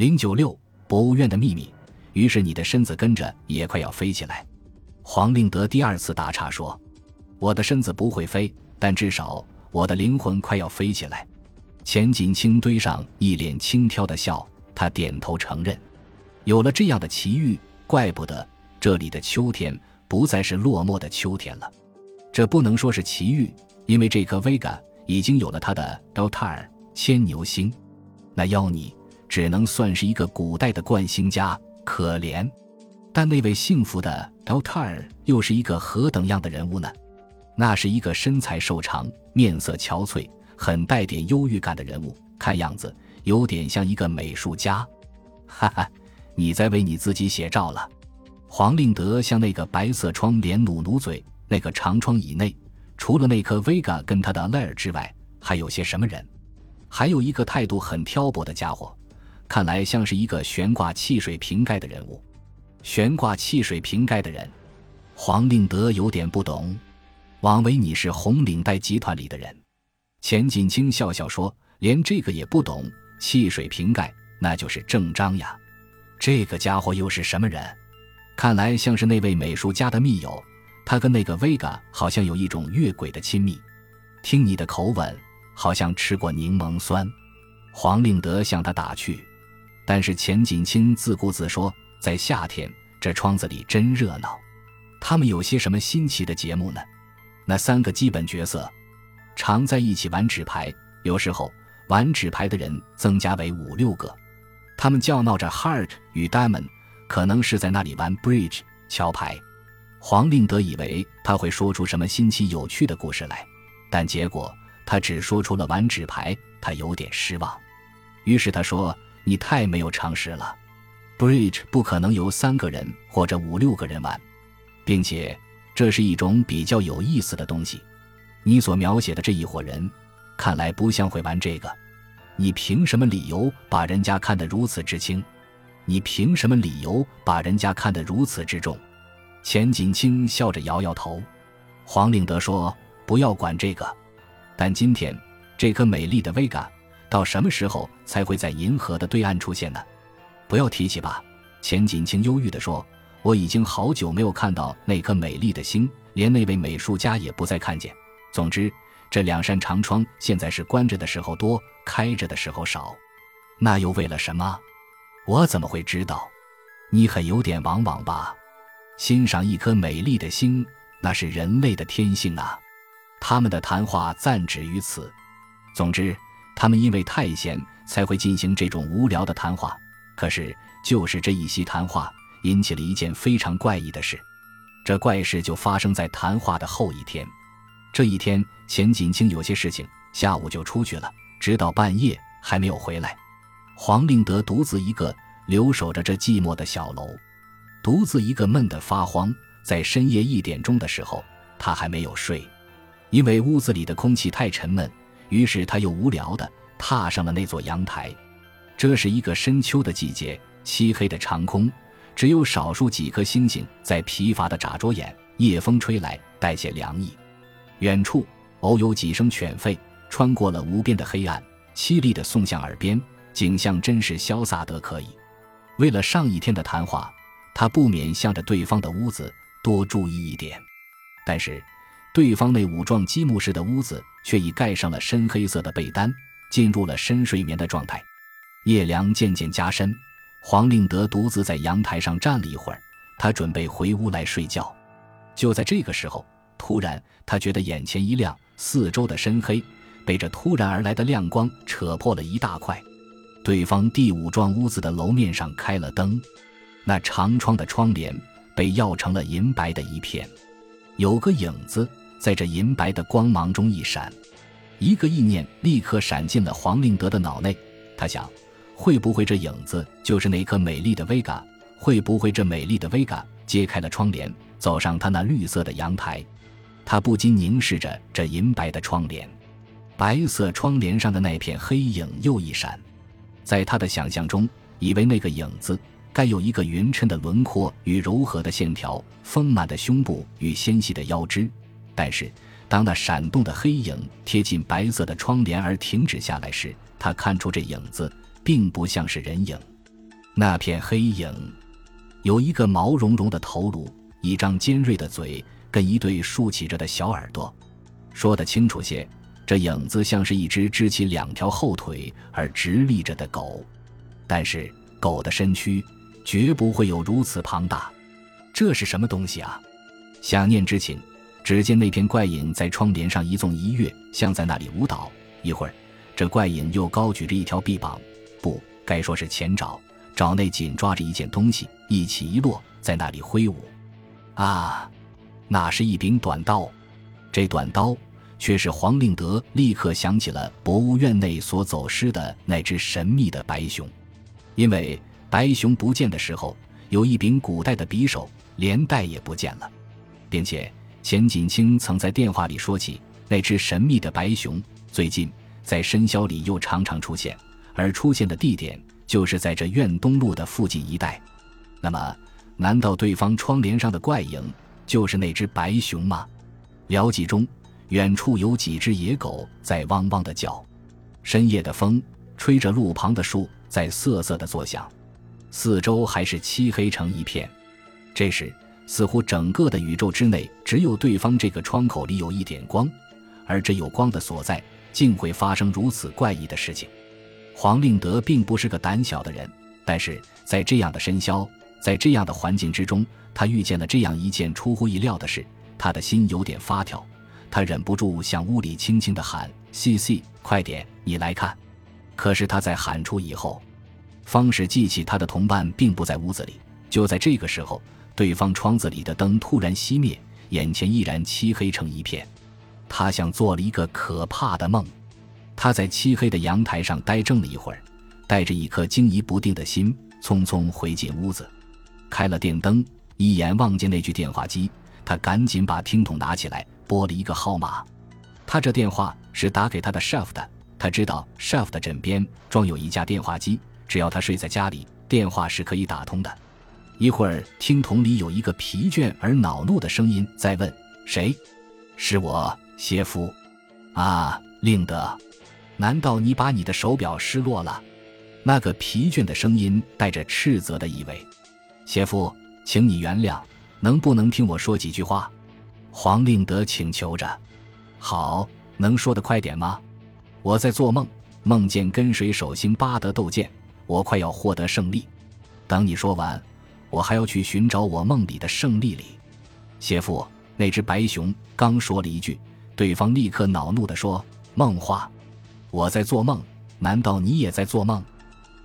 零九六博物院的秘密。于是你的身子跟着也快要飞起来。黄令德第二次打岔说：“我的身子不会飞，但至少我的灵魂快要飞起来。”钱锦清堆上一脸轻佻的笑，他点头承认：“有了这样的奇遇，怪不得这里的秋天不再是落寞的秋天了。这不能说是奇遇，因为这颗 Vega 已经有了它的 Altar 牵牛星，那妖尼只能算是一个古代的惯星家。可怜，但那位幸福的 Ltar 又是一个何等样的人物呢？那是一个身材瘦长、面色憔悴。很带点忧郁感的人物，看样子有点像一个美术家。哈哈，你在为你自己写照了。黄令德向那个白色窗帘努努嘴。那个长窗以内，除了那颗 Vega 跟他的莱尔之外，还有些什么人？还有一个态度很挑拨的家伙，看来像是一个悬挂汽水瓶盖的人物。悬挂汽水瓶盖的人，黄令德有点不懂。枉为你是红领带集团里的人。钱锦清笑笑说：“连这个也不懂，汽水瓶盖那就是郑章呀。这个家伙又是什么人？看来像是那位美术家的密友。他跟那个 Vega 好像有一种越轨的亲密。听你的口吻，好像吃过柠檬酸。”黄令德向他打趣。但是钱锦清自顾自说：“在夏天，这窗子里真热闹。他们有些什么新奇的节目呢？那三个基本角色。”常在一起玩纸牌，有时候玩纸牌的人增加为五六个。他们叫闹着 Heart 与 Diamond，可能是在那里玩 Bridge 桥牌。黄令德以为他会说出什么新奇有趣的故事来，但结果他只说出了玩纸牌，他有点失望。于是他说：“你太没有常识了，Bridge 不可能由三个人或者五六个人玩，并且这是一种比较有意思的东西。”你所描写的这一伙人，看来不像会玩这个。你凭什么理由把人家看得如此之轻？你凭什么理由把人家看得如此之重？钱锦清笑着摇摇头。黄令德说：“不要管这个。但今天这颗美丽的 Vega，到什么时候才会在银河的对岸出现呢？不要提起吧。”钱锦清忧郁地说：“我已经好久没有看到那颗美丽的星，连那位美术家也不再看见。”总之，这两扇长窗现在是关着的时候多，开着的时候少。那又为了什么？我怎么会知道？你很有点往往吧？欣赏一颗美丽的星，那是人类的天性啊。他们的谈话暂止于此。总之，他们因为太闲，才会进行这种无聊的谈话。可是，就是这一席谈话，引起了一件非常怪异的事。这怪事就发生在谈话的后一天。这一天，钱锦清有些事情，下午就出去了，直到半夜还没有回来。黄令德独自一个留守着这寂寞的小楼，独自一个闷得发慌。在深夜一点钟的时候，他还没有睡，因为屋子里的空气太沉闷。于是他又无聊地踏上了那座阳台。这是一个深秋的季节，漆黑的长空，只有少数几颗星星在疲乏地眨着眼。夜风吹来，带些凉意。远处偶有几声犬吠，穿过了无边的黑暗，凄厉的送向耳边，景象真是潇洒得可以。为了上一天的谈话，他不免向着对方的屋子多注意一点。但是，对方那五幢积木式的屋子却已盖上了深黑色的被单，进入了深睡眠的状态。夜凉渐渐加深，黄令德独自在阳台上站了一会儿，他准备回屋来睡觉。就在这个时候。突然，他觉得眼前一亮，四周的深黑被这突然而来的亮光扯破了一大块。对方第五幢屋子的楼面上开了灯，那长窗的窗帘被耀成了银白的一片，有个影子在这银白的光芒中一闪。一个意念立刻闪进了黄令德的脑内，他想：会不会这影子就是那颗美丽的 Vega？会不会这美丽的 Vega 揭开了窗帘，走上他那绿色的阳台？他不禁凝视着这银白的窗帘，白色窗帘上的那片黑影又一闪，在他的想象中，以为那个影子该有一个匀称的轮廓与柔和的线条，丰满的胸部与纤细的腰肢。但是，当那闪动的黑影贴近白色的窗帘而停止下来时，他看出这影子并不像是人影。那片黑影，有一个毛茸茸的头颅，一张尖锐的嘴，跟一对竖起着的小耳朵。说得清楚些，这影子像是一只支起两条后腿而直立着的狗。但是狗的身躯绝不会有如此庞大。这是什么东西啊？想念之情。只见那片怪影在窗帘上一纵一跃，像在那里舞蹈。一会儿，这怪影又高举着一条臂膀，不该说是前爪，爪内紧抓着一件东西，一起一落，在那里挥舞。啊，那是一柄短刀。这短刀却是黄令德立刻想起了博物院内所走失的那只神秘的白熊，因为白熊不见的时候，有一柄古代的匕首，连带也不见了，并且。钱锦清曾在电话里说起那只神秘的白熊，最近在深宵里又常常出现，而出现的地点就是在这院东路的附近一带。那么，难道对方窗帘上的怪影就是那只白熊吗？聊记中，远处有几只野狗在汪汪的叫，深夜的风吹着路旁的树在瑟瑟的作响，四周还是漆黑成一片。这时。似乎整个的宇宙之内，只有对方这个窗口里有一点光，而这有光的所在，竟会发生如此怪异的事情。黄令德并不是个胆小的人，但是在这样的深宵，在这样的环境之中，他遇见了这样一件出乎意料的事，他的心有点发跳，他忍不住向屋里轻轻地喊：“C C，快点，你来看！”可是他在喊出以后，方是记起他的同伴并不在屋子里。就在这个时候。对方窗子里的灯突然熄灭，眼前依然漆黑成一片。他像做了一个可怕的梦。他在漆黑的阳台上呆怔了一会儿，带着一颗惊疑不定的心，匆匆回进屋子，开了电灯，一眼望见那具电话机，他赶紧把听筒拿起来，拨了一个号码。他这电话是打给他的 chef 的，他知道 chef 的枕边装有一架电话机，只要他睡在家里，电话是可以打通的。一会儿，听筒里有一个疲倦而恼怒的声音在问：“谁？是我，谢夫。啊，令德，难道你把你的手表失落了？”那个疲倦的声音带着斥责的意味。谢夫，请你原谅，能不能听我说几句话？黄令德请求着。好，能说得快点吗？我在做梦，梦见跟水手星巴德斗剑，我快要获得胜利。等你说完。我还要去寻找我梦里的胜利里，谢父，那只白熊刚说了一句，对方立刻恼怒地说：“梦话，我在做梦，难道你也在做梦？”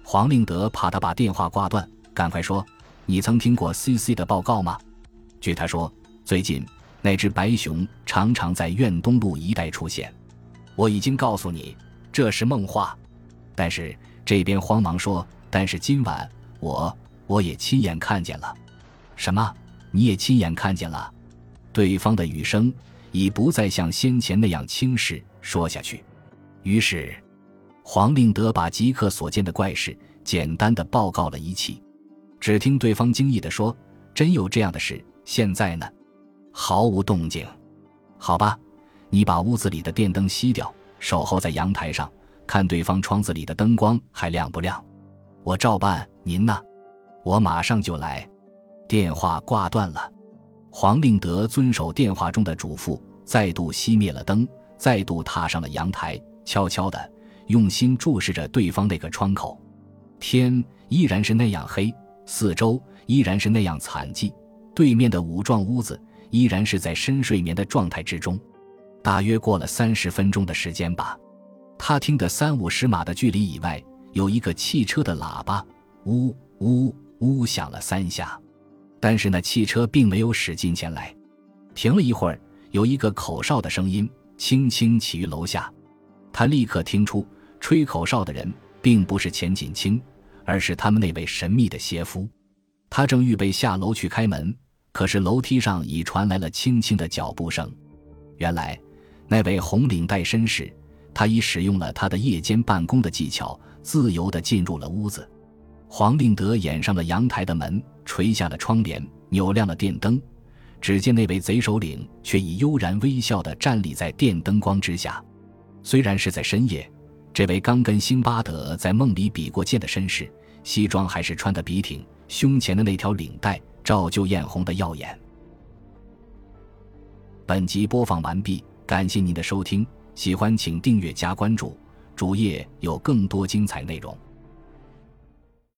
黄令德怕他把电话挂断，赶快说：“你曾听过 C.C 的报告吗？据他说，最近那只白熊常常在院东路一带出现。我已经告诉你，这是梦话。但是这边慌忙说，但是今晚我。”我也亲眼看见了，什么？你也亲眼看见了？对方的语声已不再像先前那样轻视。说下去，于是黄令德把即刻所见的怪事简单的报告了一气。只听对方惊异的说：“真有这样的事？现在呢？毫无动静。好吧，你把屋子里的电灯熄掉，守候在阳台上，看对方窗子里的灯光还亮不亮。我照办。您呢？”我马上就来。电话挂断了。黄令德遵守电话中的嘱咐，再度熄灭了灯，再度踏上了阳台，悄悄地用心注视着对方那个窗口。天依然是那样黑，四周依然是那样惨寂。对面的五幢屋子依然是在深睡眠的状态之中。大约过了三十分钟的时间吧，他听得三五十码的距离以外有一个汽车的喇叭，呜呜。呜响了三下，但是那汽车并没有驶进前来。停了一会儿，有一个口哨的声音轻轻起于楼下。他立刻听出，吹口哨的人并不是钱锦清，而是他们那位神秘的邪夫。他正预备下楼去开门，可是楼梯上已传来了轻轻的脚步声。原来，那位红领带绅士，他已使用了他的夜间办公的技巧，自由地进入了屋子。黄令德掩上了阳台的门，垂下了窗帘，扭亮了电灯。只见那位贼首领却已悠然微笑地站立在电灯光之下。虽然是在深夜，这位刚跟辛巴德在梦里比过剑的绅士，西装还是穿得笔挺，胸前的那条领带照旧艳红的耀眼。本集播放完毕，感谢您的收听，喜欢请订阅加关注，主页有更多精彩内容。